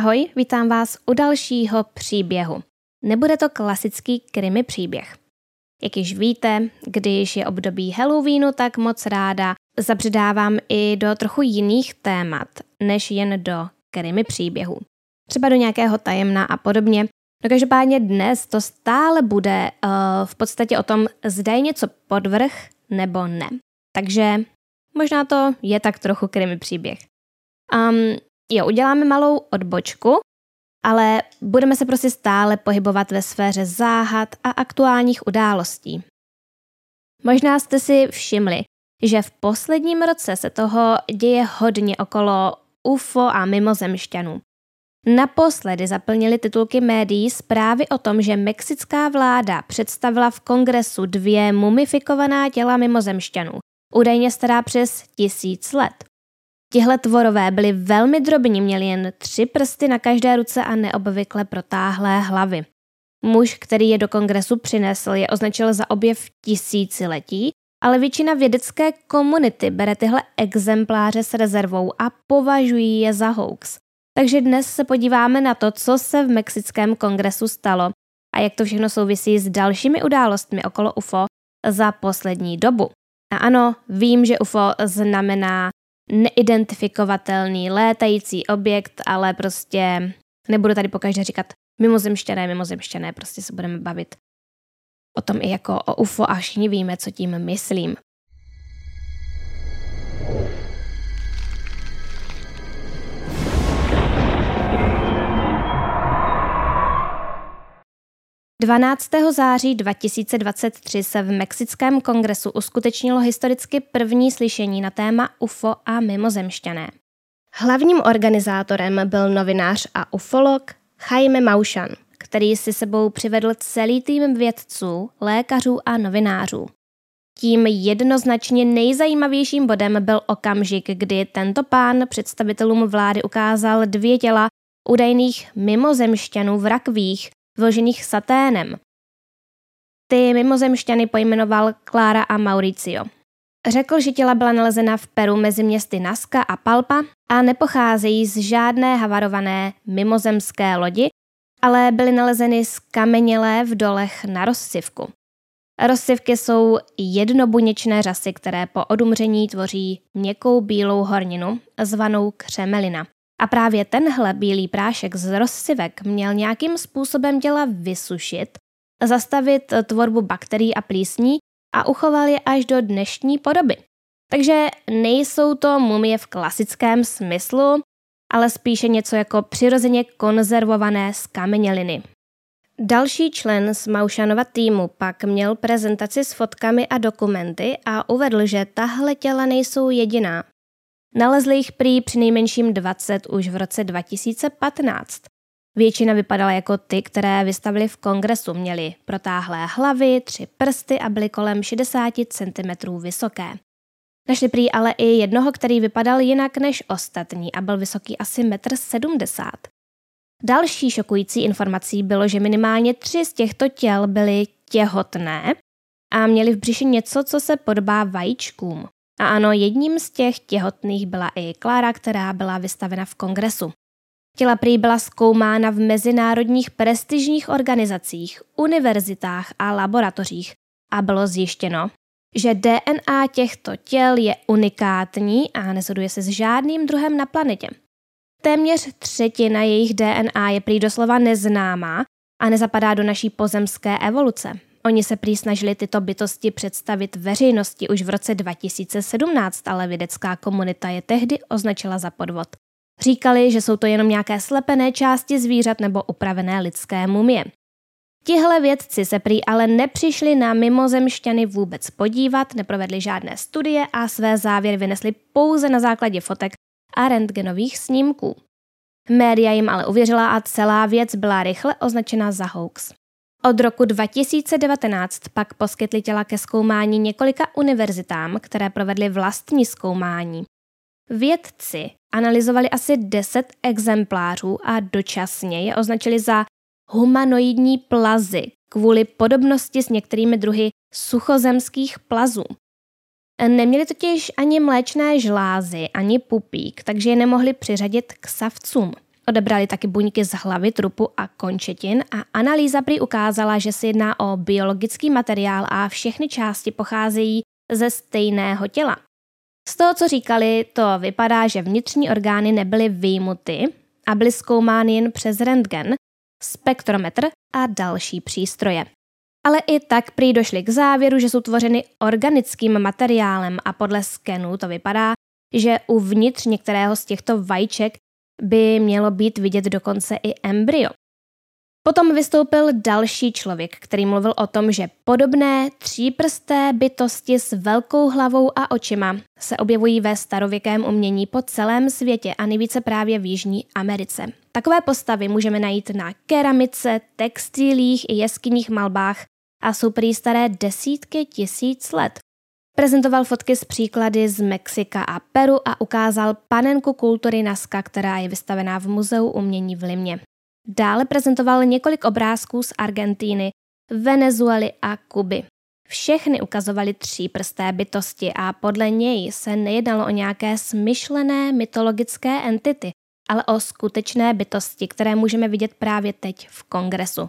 Ahoj, vítám vás u dalšího příběhu. Nebude to klasický krimi příběh. Jak již víte, když je období Halloweenu, tak moc ráda zabředávám i do trochu jiných témat, než jen do krimi příběhů. Třeba do nějakého tajemna a podobně. No každopádně dnes to stále bude uh, v podstatě o tom, zda je něco podvrh nebo ne. Takže možná to je tak trochu krimi příběh. Um, jo, uděláme malou odbočku, ale budeme se prostě stále pohybovat ve sféře záhad a aktuálních událostí. Možná jste si všimli, že v posledním roce se toho děje hodně okolo UFO a mimozemšťanů. Naposledy zaplnili titulky médií zprávy o tom, že mexická vláda představila v kongresu dvě mumifikovaná těla mimozemšťanů, údajně stará přes tisíc let. Tihle tvorové byly velmi drobní, měli jen tři prsty na každé ruce a neobvykle protáhlé hlavy. Muž, který je do kongresu přinesl, je označil za objev tisíciletí, ale většina vědecké komunity bere tyhle exempláře s rezervou a považují je za hoax. Takže dnes se podíváme na to, co se v mexickém kongresu stalo a jak to všechno souvisí s dalšími událostmi okolo UFO za poslední dobu. A ano, vím, že UFO znamená neidentifikovatelný létající objekt, ale prostě nebudu tady pokaždé říkat mimozemštěné, mimozemštěné, prostě se budeme bavit o tom i jako o UFO a všichni víme, co tím myslím. 12. září 2023 se v Mexickém kongresu uskutečnilo historicky první slyšení na téma UFO a mimozemšťané. Hlavním organizátorem byl novinář a ufolog Jaime Maušan, který si sebou přivedl celý tým vědců, lékařů a novinářů. Tím jednoznačně nejzajímavějším bodem byl okamžik, kdy tento pán představitelům vlády ukázal dvě těla údajných mimozemšťanů v rakvích, vložených saténem. Ty mimozemšťany pojmenoval Klára a Mauricio. Řekl, že těla byla nalezena v Peru mezi městy Naska a Palpa a nepocházejí z žádné havarované mimozemské lodi, ale byly nalezeny z kamenělé v dolech na rozsivku. Rozsivky jsou jednobuněčné řasy, které po odumření tvoří měkkou bílou horninu, zvanou křemelina. A právě tenhle bílý prášek z rozsivek měl nějakým způsobem těla vysušit, zastavit tvorbu bakterií a plísní a uchoval je až do dnešní podoby. Takže nejsou to mumie v klasickém smyslu, ale spíše něco jako přirozeně konzervované skameněliny. Další člen z Maušanova týmu pak měl prezentaci s fotkami a dokumenty a uvedl, že tahle těla nejsou jediná. Nalezli jich prý při nejmenším 20 už v roce 2015. Většina vypadala jako ty, které vystavili v kongresu. Měli protáhlé hlavy, tři prsty a byly kolem 60 cm vysoké. Našli prý ale i jednoho, který vypadal jinak než ostatní a byl vysoký asi 1,70 m. Další šokující informací bylo, že minimálně tři z těchto těl byly těhotné a měli v břiši něco, co se podobá vajíčkům. A ano, jedním z těch těhotných byla i Klára, která byla vystavena v kongresu. Těla prý byla zkoumána v mezinárodních prestižních organizacích, univerzitách a laboratořích a bylo zjištěno, že DNA těchto těl je unikátní a neshoduje se s žádným druhem na planetě. Téměř třetina jejich DNA je prý doslova neznámá a nezapadá do naší pozemské evoluce. Oni se prý snažili tyto bytosti představit veřejnosti už v roce 2017, ale vědecká komunita je tehdy označila za podvod. Říkali, že jsou to jenom nějaké slepené části zvířat nebo upravené lidské mumie. Tihle vědci se prý ale nepřišli na mimozemšťany vůbec podívat, neprovedli žádné studie a své závěry vynesli pouze na základě fotek a rentgenových snímků. Média jim ale uvěřila a celá věc byla rychle označena za hoax. Od roku 2019 pak poskytli těla ke zkoumání několika univerzitám, které provedly vlastní zkoumání. Vědci analyzovali asi 10 exemplářů a dočasně je označili za humanoidní plazy kvůli podobnosti s některými druhy suchozemských plazů. Neměli totiž ani mléčné žlázy, ani pupík, takže je nemohli přiřadit k savcům. Odebrali taky buňky z hlavy, trupu a končetin a analýza prý ukázala, že se jedná o biologický materiál a všechny části pocházejí ze stejného těla. Z toho, co říkali, to vypadá, že vnitřní orgány nebyly výjimuty a byly zkoumány jen přes rentgen, spektrometr a další přístroje. Ale i tak prý došli k závěru, že jsou tvořeny organickým materiálem a podle skenu to vypadá, že uvnitř některého z těchto vajíček by mělo být vidět dokonce i embryo. Potom vystoupil další člověk, který mluvil o tom, že podobné tříprsté bytosti s velkou hlavou a očima se objevují ve starověkém umění po celém světě a nejvíce právě v Jižní Americe. Takové postavy můžeme najít na keramice, textilích i jeskyních malbách a jsou prý staré desítky tisíc let. Prezentoval fotky z příklady z Mexika a Peru a ukázal panenku kultury Nazca, která je vystavená v Muzeu umění v Limě. Dále prezentoval několik obrázků z Argentíny, Venezuely a Kuby. Všechny ukazovaly prsté bytosti a podle něj se nejednalo o nějaké smyšlené mytologické entity, ale o skutečné bytosti, které můžeme vidět právě teď v kongresu.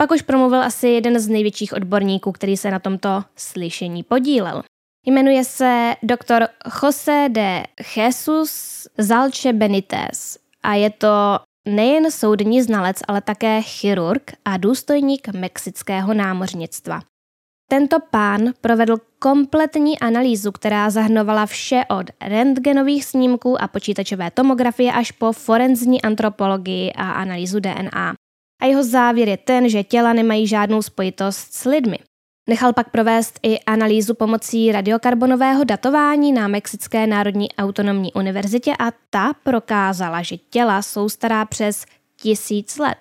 Pak už promluvil asi jeden z největších odborníků, který se na tomto slyšení podílel. Jmenuje se doktor Jose de Jesus Zalče Benitez a je to nejen soudní znalec, ale také chirurg a důstojník mexického námořnictva. Tento pán provedl kompletní analýzu, která zahrnovala vše od rentgenových snímků a počítačové tomografie až po forenzní antropologii a analýzu DNA. A jeho závěr je ten, že těla nemají žádnou spojitost s lidmi. Nechal pak provést i analýzu pomocí radiokarbonového datování na Mexické národní autonomní univerzitě a ta prokázala, že těla jsou stará přes tisíc let.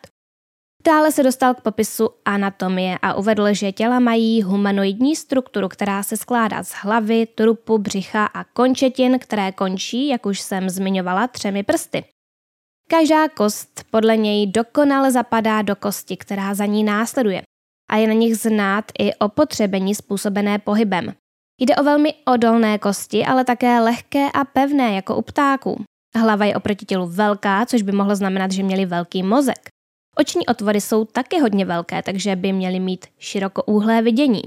Dále se dostal k popisu anatomie a uvedl, že těla mají humanoidní strukturu, která se skládá z hlavy, trupu, břicha a končetin, které končí, jak už jsem zmiňovala, třemi prsty. Každá kost podle něj dokonale zapadá do kosti, která za ní následuje a je na nich znát i opotřebení způsobené pohybem. Jde o velmi odolné kosti, ale také lehké a pevné jako u ptáků. Hlava je oproti tělu velká, což by mohlo znamenat, že měli velký mozek. Oční otvory jsou taky hodně velké, takže by měly mít širokoúhlé vidění.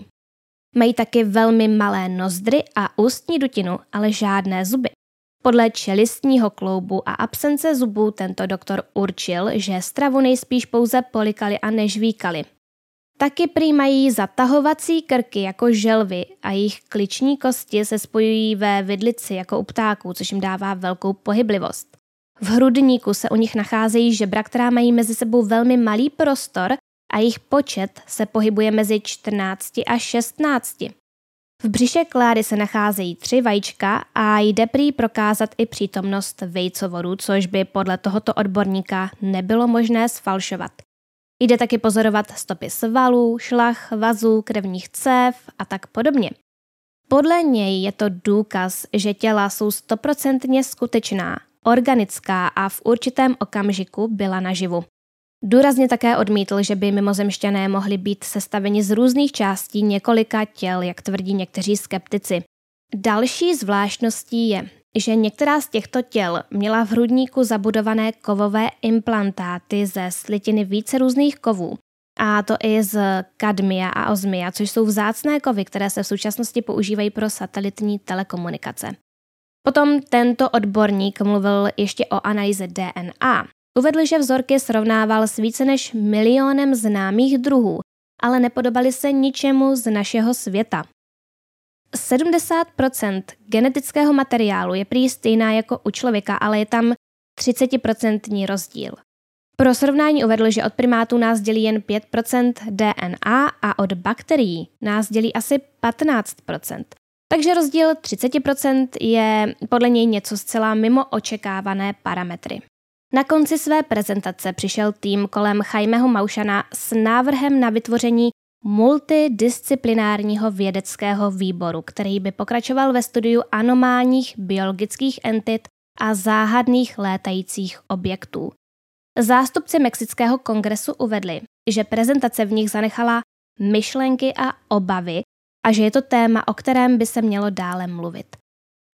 Mají taky velmi malé nozdry a ústní dutinu, ale žádné zuby. Podle čelistního kloubu a absence zubů tento doktor určil, že stravu nejspíš pouze polikali a nežvíkali. Taky prý mají zatahovací krky jako želvy a jejich kliční kosti se spojují ve vidlici jako u ptáků, což jim dává velkou pohyblivost. V hrudníku se u nich nacházejí žebra, která mají mezi sebou velmi malý prostor a jejich počet se pohybuje mezi 14 a 16. V břiše klády se nacházejí tři vajíčka a jde prý prokázat i přítomnost vejcovodů, což by podle tohoto odborníka nebylo možné sfalšovat. Jde taky pozorovat stopy svalů, šlach, vazů, krevních cév a tak podobně. Podle něj je to důkaz, že těla jsou stoprocentně skutečná, organická a v určitém okamžiku byla naživu. Důrazně také odmítl, že by mimozemšťané mohli být sestaveni z různých částí několika těl, jak tvrdí někteří skeptici. Další zvláštností je, že některá z těchto těl měla v hrudníku zabudované kovové implantáty ze slitiny více různých kovů, a to i z kadmia a ozmia, což jsou vzácné kovy, které se v současnosti používají pro satelitní telekomunikace. Potom tento odborník mluvil ještě o analýze DNA. Uvedl, že vzorky srovnával s více než milionem známých druhů, ale nepodobaly se ničemu z našeho světa. 70% genetického materiálu je prý stejná jako u člověka, ale je tam 30% rozdíl. Pro srovnání uvedl, že od primátů nás dělí jen 5% DNA a od bakterií nás dělí asi 15%. Takže rozdíl 30% je podle něj něco zcela mimo očekávané parametry. Na konci své prezentace přišel tým kolem Chajmeho Maušana s návrhem na vytvoření multidisciplinárního vědeckého výboru, který by pokračoval ve studiu anomálních biologických entit a záhadných létajících objektů. Zástupci Mexického kongresu uvedli, že prezentace v nich zanechala myšlenky a obavy a že je to téma, o kterém by se mělo dále mluvit.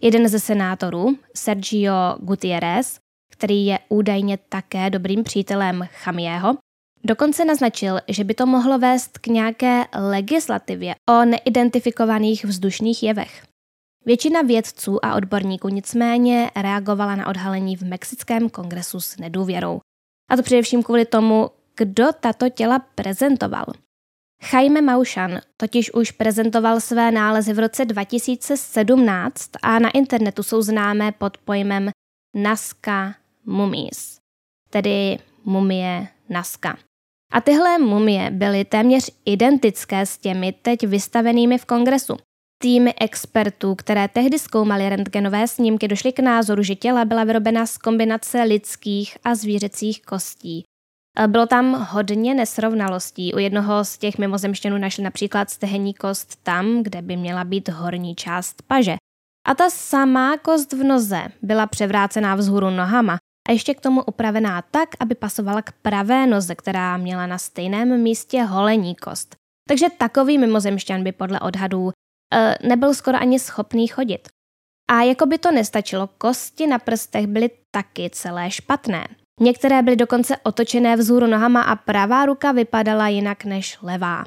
Jeden ze senátorů, Sergio Gutierrez, který je údajně také dobrým přítelem Chamiého, dokonce naznačil, že by to mohlo vést k nějaké legislativě o neidentifikovaných vzdušných jevech. Většina vědců a odborníků nicméně reagovala na odhalení v Mexickém kongresu s nedůvěrou. A to především kvůli tomu, kdo tato těla prezentoval. Jaime Maushan totiž už prezentoval své nálezy v roce 2017 a na internetu jsou známé pod pojmem Nazca Mummies, tedy mumie Nazca. A tyhle mumie byly téměř identické s těmi teď vystavenými v kongresu. Týmy expertů, které tehdy zkoumaly rentgenové snímky, došly k názoru, že těla byla vyrobena z kombinace lidských a zvířecích kostí. Bylo tam hodně nesrovnalostí. U jednoho z těch mimozemštěnů našli například stehenní kost tam, kde by měla být horní část paže. A ta samá kost v noze byla převrácená vzhůru nohama a ještě k tomu upravená tak, aby pasovala k pravé noze, která měla na stejném místě holení kost. Takže takový mimozemšťan by podle odhadů e, nebyl skoro ani schopný chodit. A jako by to nestačilo, kosti na prstech byly taky celé špatné. Některé byly dokonce otočené vzhůru nohama a pravá ruka vypadala jinak než levá.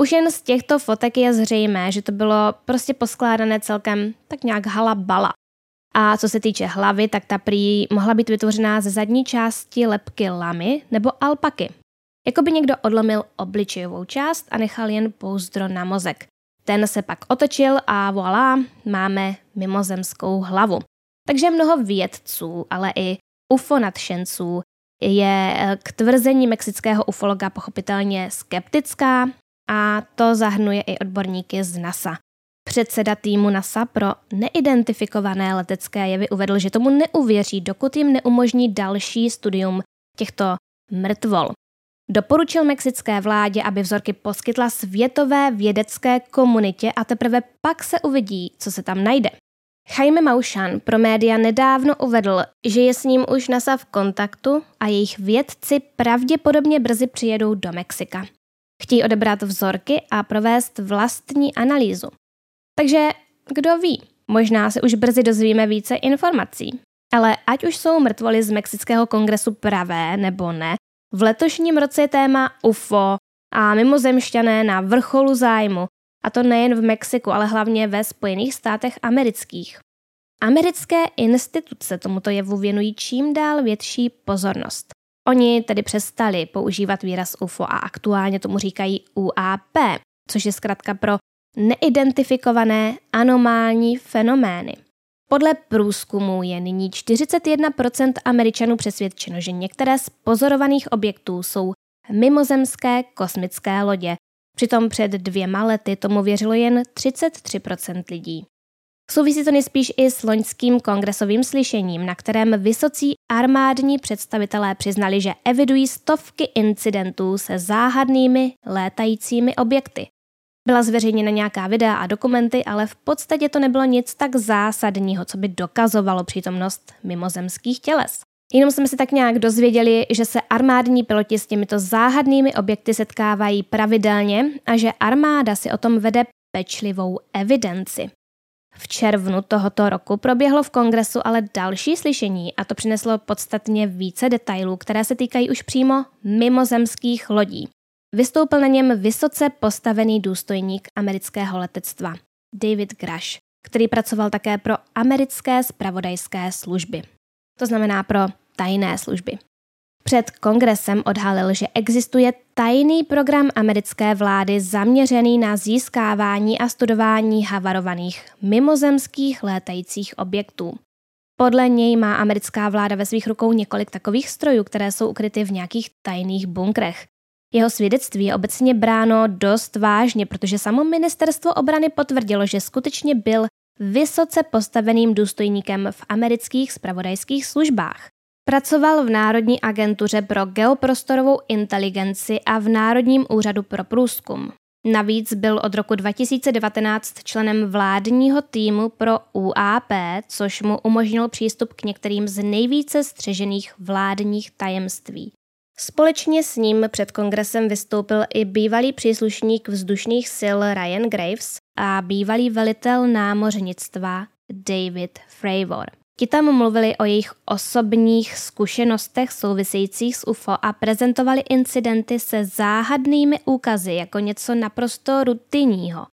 Už jen z těchto fotek je zřejmé, že to bylo prostě poskládané celkem tak nějak halabala. A co se týče hlavy, tak ta prý mohla být vytvořená ze zadní části lepky lamy nebo alpaky. Jako by někdo odlomil obličejovou část a nechal jen pouzdro na mozek. Ten se pak otočil a voilà, máme mimozemskou hlavu. Takže mnoho vědců, ale i UFO nadšenců je eh, k tvrzení mexického ufologa pochopitelně skeptická a to zahrnuje i odborníky z NASA. Předseda týmu NASA pro neidentifikované letecké jevy uvedl, že tomu neuvěří, dokud jim neumožní další studium těchto mrtvol. Doporučil mexické vládě, aby vzorky poskytla světové vědecké komunitě a teprve pak se uvidí, co se tam najde. Jaime Maushan pro média nedávno uvedl, že je s ním už NASA v kontaktu a jejich vědci pravděpodobně brzy přijedou do Mexika. Chtějí odebrat vzorky a provést vlastní analýzu. Takže kdo ví, možná se už brzy dozvíme více informací. Ale ať už jsou mrtvoly z Mexického kongresu pravé nebo ne, v letošním roce je téma UFO a mimozemšťané na vrcholu zájmu a to nejen v Mexiku, ale hlavně ve Spojených státech amerických. Americké instituce tomuto jevu věnují čím dál větší pozornost. Oni tedy přestali používat výraz UFO a aktuálně tomu říkají UAP, což je zkrátka pro neidentifikované anomální fenomény. Podle průzkumu je nyní 41% Američanů přesvědčeno, že některé z pozorovaných objektů jsou mimozemské kosmické lodě, Přitom před dvěma lety tomu věřilo jen 33% lidí. Souvisí to nejspíš i s loňským kongresovým slyšením, na kterém vysocí armádní představitelé přiznali, že evidují stovky incidentů se záhadnými létajícími objekty. Byla zveřejněna nějaká videa a dokumenty, ale v podstatě to nebylo nic tak zásadního, co by dokazovalo přítomnost mimozemských těles. Jenom jsme si tak nějak dozvěděli, že se armádní piloti s těmito záhadnými objekty setkávají pravidelně a že armáda si o tom vede pečlivou evidenci. V červnu tohoto roku proběhlo v kongresu ale další slyšení a to přineslo podstatně více detailů, které se týkají už přímo mimozemských lodí. Vystoupil na něm vysoce postavený důstojník amerického letectva, David Grush, který pracoval také pro americké spravodajské služby. To znamená pro tajné služby. Před kongresem odhalil, že existuje tajný program americké vlády zaměřený na získávání a studování havarovaných mimozemských létajících objektů. Podle něj má americká vláda ve svých rukou několik takových strojů, které jsou ukryty v nějakých tajných bunkrech. Jeho svědectví je obecně bráno dost vážně, protože samo ministerstvo obrany potvrdilo, že skutečně byl vysoce postaveným důstojníkem v amerických spravodajských službách. Pracoval v Národní agentuře pro geoprostorovou inteligenci a v Národním úřadu pro průzkum. Navíc byl od roku 2019 členem vládního týmu pro UAP, což mu umožnil přístup k některým z nejvíce střežených vládních tajemství. Společně s ním před kongresem vystoupil i bývalý příslušník vzdušných sil Ryan Graves a bývalý velitel námořnictva David Fravor. Ti tam mluvili o jejich osobních zkušenostech souvisejících s UFO a prezentovali incidenty se záhadnými úkazy jako něco naprosto rutinního.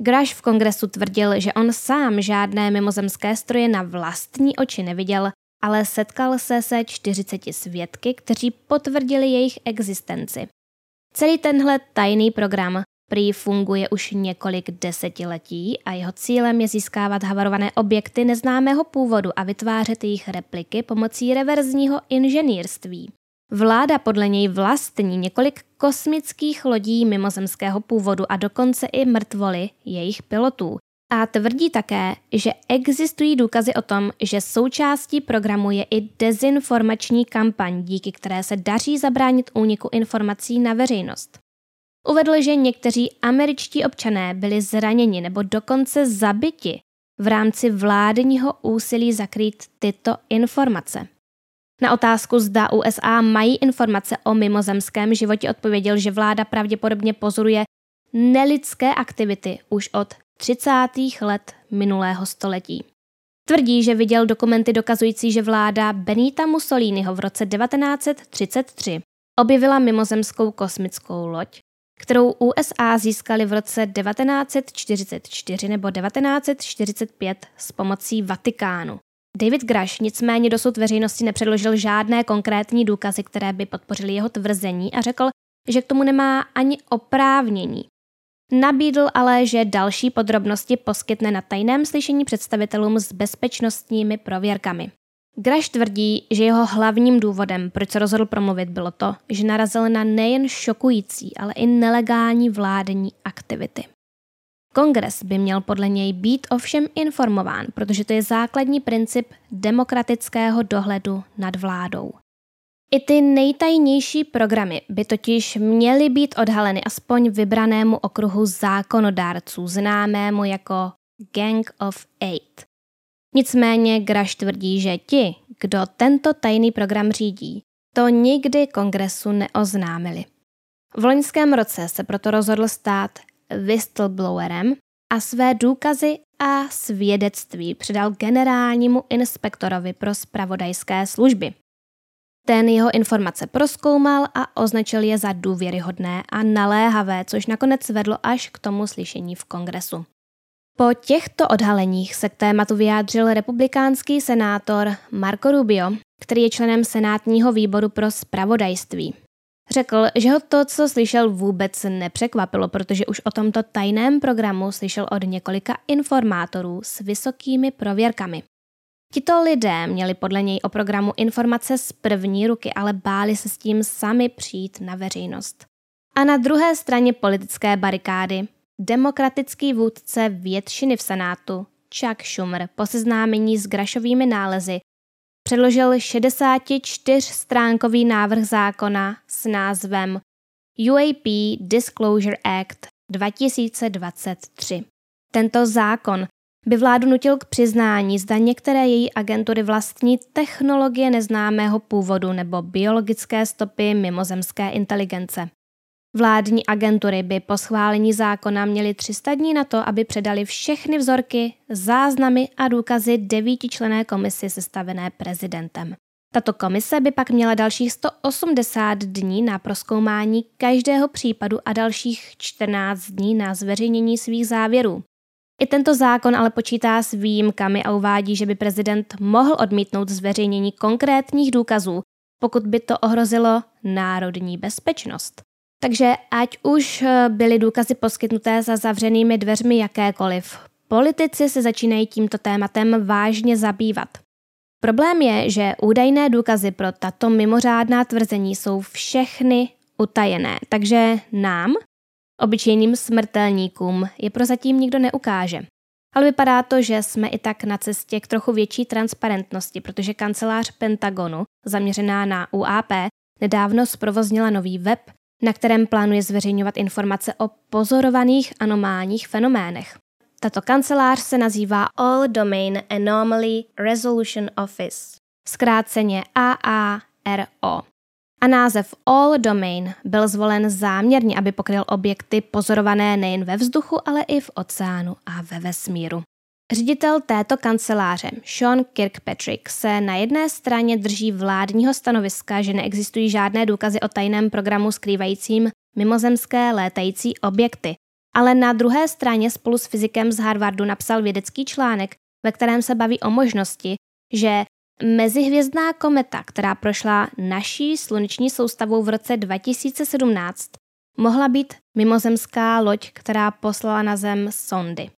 Graš v kongresu tvrdil, že on sám žádné mimozemské stroje na vlastní oči neviděl, ale setkal se se 40 svědky, kteří potvrdili jejich existenci. Celý tenhle tajný program prý funguje už několik desetiletí a jeho cílem je získávat havarované objekty neznámého původu a vytvářet jejich repliky pomocí reverzního inženýrství. Vláda podle něj vlastní několik kosmických lodí mimozemského původu a dokonce i mrtvoly jejich pilotů. A tvrdí také, že existují důkazy o tom, že součástí programu je i dezinformační kampaň, díky které se daří zabránit úniku informací na veřejnost. Uvedl, že někteří američtí občané byli zraněni nebo dokonce zabiti v rámci vládního úsilí zakrýt tyto informace. Na otázku, zda USA mají informace o mimozemském životě, odpověděl, že vláda pravděpodobně pozoruje nelidské aktivity už od 30. let minulého století. Tvrdí, že viděl dokumenty dokazující, že vláda Benita Mussoliniho v roce 1933 objevila mimozemskou kosmickou loď, kterou USA získali v roce 1944 nebo 1945 s pomocí Vatikánu. David Grash nicméně dosud veřejnosti nepředložil žádné konkrétní důkazy, které by podpořily jeho tvrzení a řekl, že k tomu nemá ani oprávnění. Nabídl ale, že další podrobnosti poskytne na tajném slyšení představitelům s bezpečnostními prověrkami. Graš tvrdí, že jeho hlavním důvodem, proč se rozhodl promluvit, bylo to, že narazil na nejen šokující, ale i nelegální vládní aktivity. Kongres by měl podle něj být ovšem informován, protože to je základní princip demokratického dohledu nad vládou. I ty nejtajnější programy by totiž měly být odhaleny aspoň vybranému okruhu zákonodárců, známému jako Gang of Eight. Nicméně Graš tvrdí, že ti, kdo tento tajný program řídí, to nikdy kongresu neoznámili. V loňském roce se proto rozhodl stát whistleblowerem a své důkazy a svědectví předal generálnímu inspektorovi pro spravodajské služby. Ten jeho informace proskoumal a označil je za důvěryhodné a naléhavé, což nakonec vedlo až k tomu slyšení v kongresu. Po těchto odhaleních se k tématu vyjádřil republikánský senátor Marco Rubio, který je členem senátního výboru pro spravodajství. Řekl, že ho to, co slyšel, vůbec nepřekvapilo, protože už o tomto tajném programu slyšel od několika informátorů s vysokými prověrkami. Tito lidé měli podle něj o programu informace z první ruky, ale báli se s tím sami přijít na veřejnost. A na druhé straně politické barikády demokratický vůdce většiny v Senátu Chuck Schumer po seznámení s Grašovými nálezy předložil 64-stránkový návrh zákona s názvem UAP Disclosure Act 2023. Tento zákon by vládu nutil k přiznání, zda některé její agentury vlastní technologie neznámého původu nebo biologické stopy mimozemské inteligence. Vládní agentury by po schválení zákona měly 300 dní na to, aby předali všechny vzorky, záznamy a důkazy devítičlené komisi sestavené prezidentem. Tato komise by pak měla dalších 180 dní na proskoumání každého případu a dalších 14 dní na zveřejnění svých závěrů. I tento zákon ale počítá s výjimkami a uvádí, že by prezident mohl odmítnout zveřejnění konkrétních důkazů, pokud by to ohrozilo národní bezpečnost. Takže ať už eh, byly důkazy poskytnuté za zavřenými dveřmi jakékoliv, politici se začínají tímto tématem vážně zabývat. Problém je, že údajné důkazy pro tato mimořádná tvrzení jsou všechny utajené, takže nám, obyčejným smrtelníkům, je prozatím nikdo neukáže. Ale vypadá to, že jsme i tak na cestě k trochu větší transparentnosti, protože kancelář Pentagonu, zaměřená na UAP, nedávno zprovoznila nový web, na kterém plánuje zveřejňovat informace o pozorovaných anomálních fenoménech. Tato kancelář se nazývá All Domain Anomaly Resolution Office, zkráceně AARO. A název All Domain byl zvolen záměrně, aby pokryl objekty pozorované nejen ve vzduchu, ale i v oceánu a ve vesmíru. Ředitel této kanceláře, Sean Kirkpatrick, se na jedné straně drží vládního stanoviska, že neexistují žádné důkazy o tajném programu skrývajícím mimozemské létající objekty, ale na druhé straně spolu s fyzikem z Harvardu napsal vědecký článek, ve kterém se baví o možnosti, že mezihvězdná kometa, která prošla naší sluneční soustavou v roce 2017, mohla být mimozemská loď, která poslala na Zem sondy.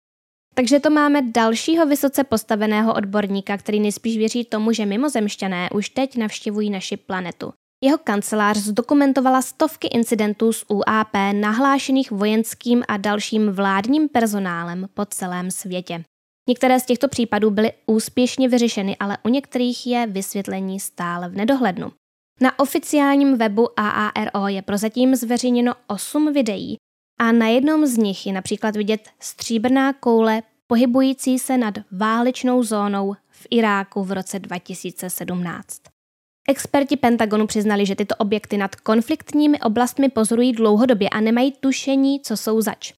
Takže to máme dalšího vysoce postaveného odborníka, který nejspíš věří tomu, že mimozemšťané už teď navštěvují naši planetu. Jeho kancelář zdokumentovala stovky incidentů s UAP nahlášených vojenským a dalším vládním personálem po celém světě. Některé z těchto případů byly úspěšně vyřešeny, ale u některých je vysvětlení stále v nedohlednu. Na oficiálním webu AARO je prozatím zveřejněno 8 videí a na jednom z nich je například vidět stříbrná koule pohybující se nad válečnou zónou v Iráku v roce 2017. Experti Pentagonu přiznali, že tyto objekty nad konfliktními oblastmi pozorují dlouhodobě a nemají tušení, co jsou zač.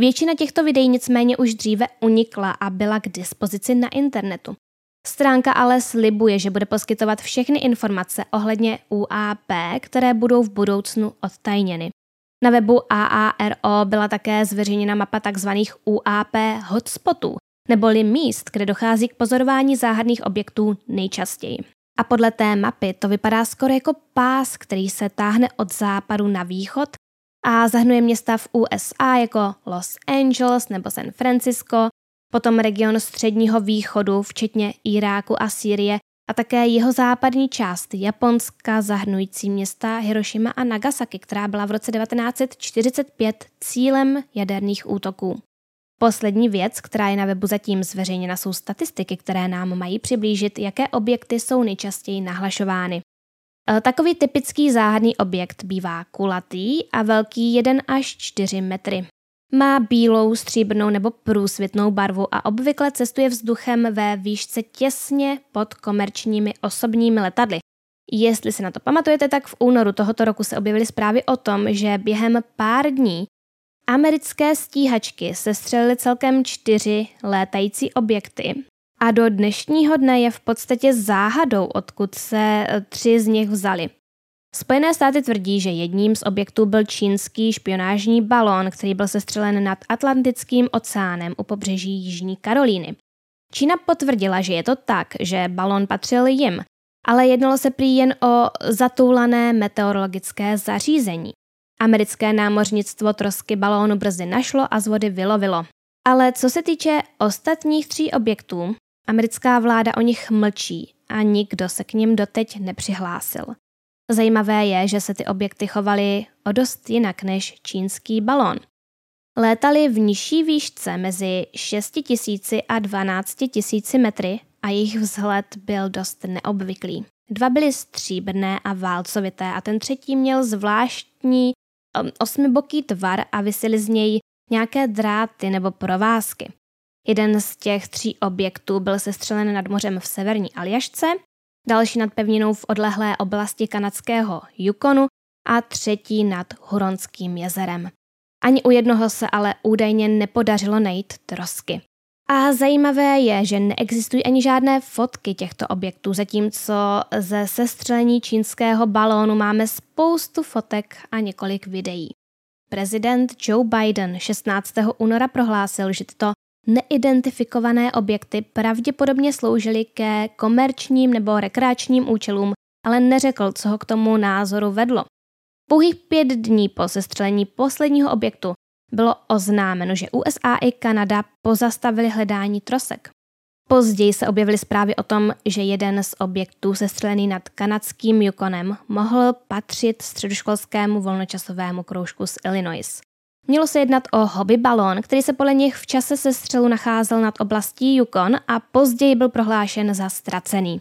Většina těchto videí nicméně už dříve unikla a byla k dispozici na internetu. Stránka ale slibuje, že bude poskytovat všechny informace ohledně UAP, které budou v budoucnu odtajněny. Na webu AARO byla také zveřejněna mapa tzv. UAP hotspotů, neboli míst, kde dochází k pozorování záhadných objektů nejčastěji. A podle té mapy to vypadá skoro jako pás, který se táhne od západu na východ a zahrnuje města v USA jako Los Angeles nebo San Francisco, potom region středního východu, včetně Iráku a Sýrie a také jeho západní část Japonska zahrnující města Hiroshima a Nagasaki, která byla v roce 1945 cílem jaderných útoků. Poslední věc, která je na webu zatím zveřejněna, jsou statistiky, které nám mají přiblížit, jaké objekty jsou nejčastěji nahlašovány. E, takový typický záhadný objekt bývá kulatý a velký 1 až 4 metry. Má bílou, stříbrnou nebo průsvitnou barvu a obvykle cestuje vzduchem ve výšce těsně pod komerčními osobními letadly. Jestli se na to pamatujete, tak v únoru tohoto roku se objevily zprávy o tom, že během pár dní americké stíhačky sestřelily celkem čtyři létající objekty. A do dnešního dne je v podstatě záhadou, odkud se tři z nich vzali. Spojené státy tvrdí, že jedním z objektů byl čínský špionážní balón, který byl sestřelen nad Atlantickým oceánem u pobřeží Jižní Karolíny. Čína potvrdila, že je to tak, že balón patřil jim, ale jednalo se prý jen o zatoulané meteorologické zařízení. Americké námořnictvo trosky balónu brzy našlo a z vody vylovilo. Ale co se týče ostatních tří objektů, americká vláda o nich mlčí a nikdo se k nim doteď nepřihlásil. Zajímavé je, že se ty objekty chovaly o dost jinak než čínský balon. Létali v nižší výšce mezi 6 tisíci a 12 tisíci metry a jejich vzhled byl dost neobvyklý. Dva byly stříbrné a válcovité a ten třetí měl zvláštní um, osmiboký tvar a vysely z něj nějaké dráty nebo provázky. Jeden z těch tří objektů byl sestřelen nad mořem v severní Aljašce další nad pevninou v odlehlé oblasti kanadského Yukonu a třetí nad Huronským jezerem. Ani u jednoho se ale údajně nepodařilo najít trosky. A zajímavé je, že neexistují ani žádné fotky těchto objektů, zatímco ze sestřelení čínského balónu máme spoustu fotek a několik videí. Prezident Joe Biden 16. února prohlásil, že tyto Neidentifikované objekty pravděpodobně sloužily ke komerčním nebo rekreačním účelům, ale neřekl, co ho k tomu názoru vedlo. Pouhých pět dní po sestřelení posledního objektu bylo oznámeno, že USA i Kanada pozastavili hledání trosek. Později se objevily zprávy o tom, že jeden z objektů sestřelený nad kanadským Yukonem mohl patřit středoškolskému volnočasovému kroužku z Illinois. Mělo se jednat o hobby balón, který se podle nich v čase se střelu nacházel nad oblastí Yukon a později byl prohlášen za ztracený.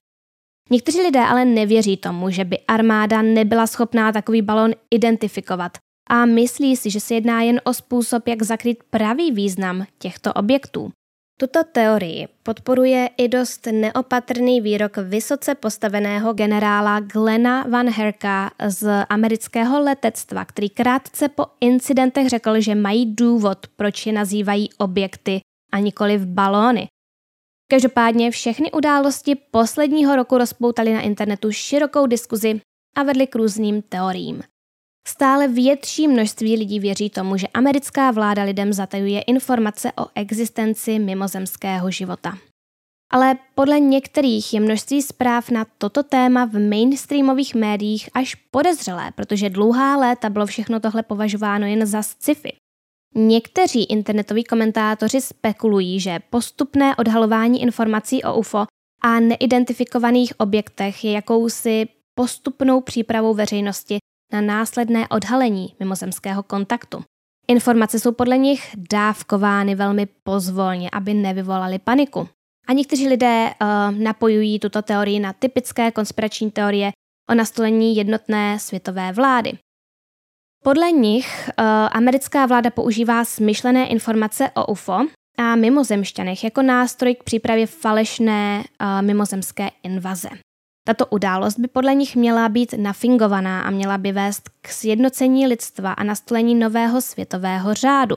Někteří lidé ale nevěří tomu, že by armáda nebyla schopná takový balón identifikovat a myslí si, že se jedná jen o způsob, jak zakryt pravý význam těchto objektů. Tuto teorii podporuje i dost neopatrný výrok vysoce postaveného generála Glena Van Herka z amerického letectva, který krátce po incidentech řekl, že mají důvod, proč je nazývají objekty a nikoli v balóny. Každopádně všechny události posledního roku rozpoutaly na internetu širokou diskuzi a vedly k různým teoriím. Stále větší množství lidí věří tomu, že americká vláda lidem zatajuje informace o existenci mimozemského života. Ale podle některých je množství zpráv na toto téma v mainstreamových médiích až podezřelé, protože dlouhá léta bylo všechno tohle považováno jen za sci-fi. Někteří internetoví komentátoři spekulují, že postupné odhalování informací o UFO a neidentifikovaných objektech je jakousi postupnou přípravou veřejnosti na následné odhalení mimozemského kontaktu. Informace jsou podle nich dávkovány velmi pozvolně, aby nevyvolaly paniku. A někteří lidé uh, napojují tuto teorii na typické konspirační teorie o nastolení jednotné světové vlády. Podle nich uh, americká vláda používá smyšlené informace o UFO a mimozemšťanech jako nástroj k přípravě falešné uh, mimozemské invaze. Tato událost by podle nich měla být nafingovaná a měla by vést k sjednocení lidstva a nastolení nového světového řádu.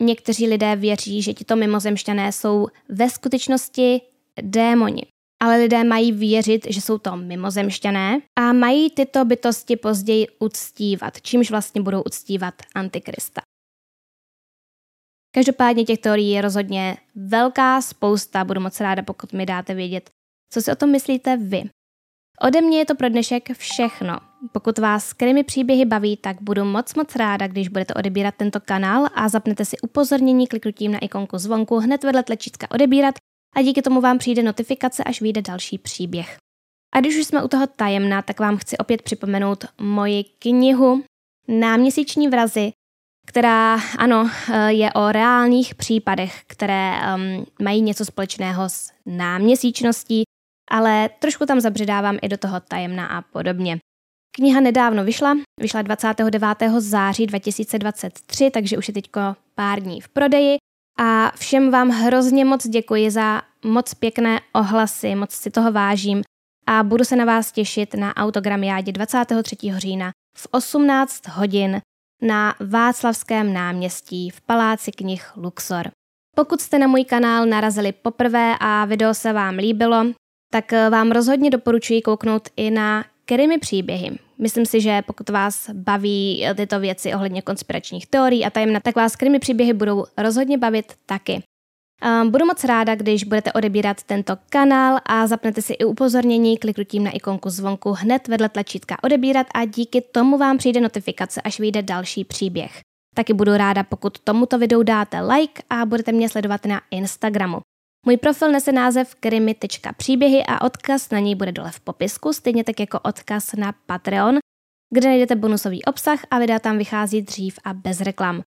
Někteří lidé věří, že tito mimozemšťané jsou ve skutečnosti démoni. Ale lidé mají věřit, že jsou to mimozemšťané a mají tyto bytosti později uctívat, čímž vlastně budou uctívat Antikrista. Každopádně těch teorií je rozhodně velká spousta, budu moc ráda, pokud mi dáte vědět, co si o tom myslíte vy. Ode mě je to pro dnešek všechno. Pokud vás krimi příběhy baví, tak budu moc moc ráda, když budete odebírat tento kanál a zapnete si upozornění kliknutím na ikonku zvonku hned vedle tlačítka odebírat a díky tomu vám přijde notifikace, až vyjde další příběh. A když už jsme u toho tajemna, tak vám chci opět připomenout moji knihu Náměsíční vrazy, která, ano, je o reálných případech, které um, mají něco společného s náměsíčností, ale trošku tam zabředávám i do toho tajemna a podobně. Kniha nedávno vyšla, vyšla 29. září 2023, takže už je teď pár dní v prodeji a všem vám hrozně moc děkuji za moc pěkné ohlasy, moc si toho vážím a budu se na vás těšit na autogramiádě 23. října v 18 hodin na Václavském náměstí v Paláci knih Luxor. Pokud jste na můj kanál narazili poprvé a video se vám líbilo, tak eh, vám rozhodně doporučuji kouknout i na Kerimy příběhy. Myslím si, že pokud vás baví eh, tyto věci ohledně konspiračních teorií a tajemna, tak vás Kerimy příběhy budou rozhodně bavit taky. Ehm, budu moc ráda, když budete odebírat tento kanál a zapnete si i upozornění kliknutím na ikonku zvonku hned vedle tlačítka odebírat a díky tomu vám přijde notifikace, až vyjde další příběh. Taky budu ráda, pokud tomuto videu dáte like a budete mě sledovat na Instagramu. Můj profil nese název krimi.příběhy a odkaz na něj bude dole v popisku, stejně tak jako odkaz na Patreon, kde najdete bonusový obsah a videa tam vychází dřív a bez reklam.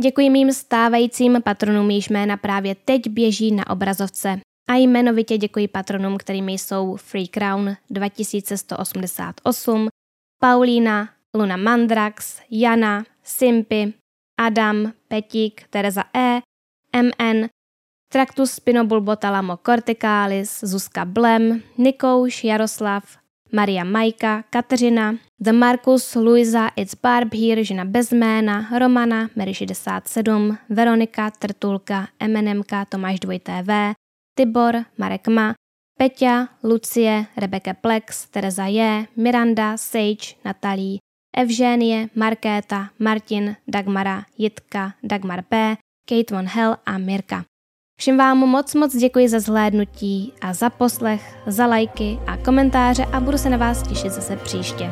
Děkuji mým stávajícím patronům, jejichž jména právě teď běží na obrazovce. A jmenovitě děkuji patronům, kterými jsou Free Crown 2188, Paulína, Luna Mandrax, Jana, Simpy, Adam, Petík, Tereza E, MN, Tractus spinobulbotalamo corticalis, Zuzka Blem, Nikouš, Jaroslav, Maria Majka, Kateřina, The Marcus, Luisa, It's Barb here, žena bez jména, Romana, Mary 67, Veronika, Trtulka, MNMK, Tomáš 2TV, Tibor, Marek Ma, Peťa, Lucie, Rebeke Plex, Tereza J, Miranda, Sage, Natalí, Evženie, Markéta, Martin, Dagmara, Jitka, Dagmar P, Kate von Hell a Mirka. Všem vám moc moc děkuji za zhlédnutí a za poslech, za lajky a komentáře a budu se na vás těšit zase příště.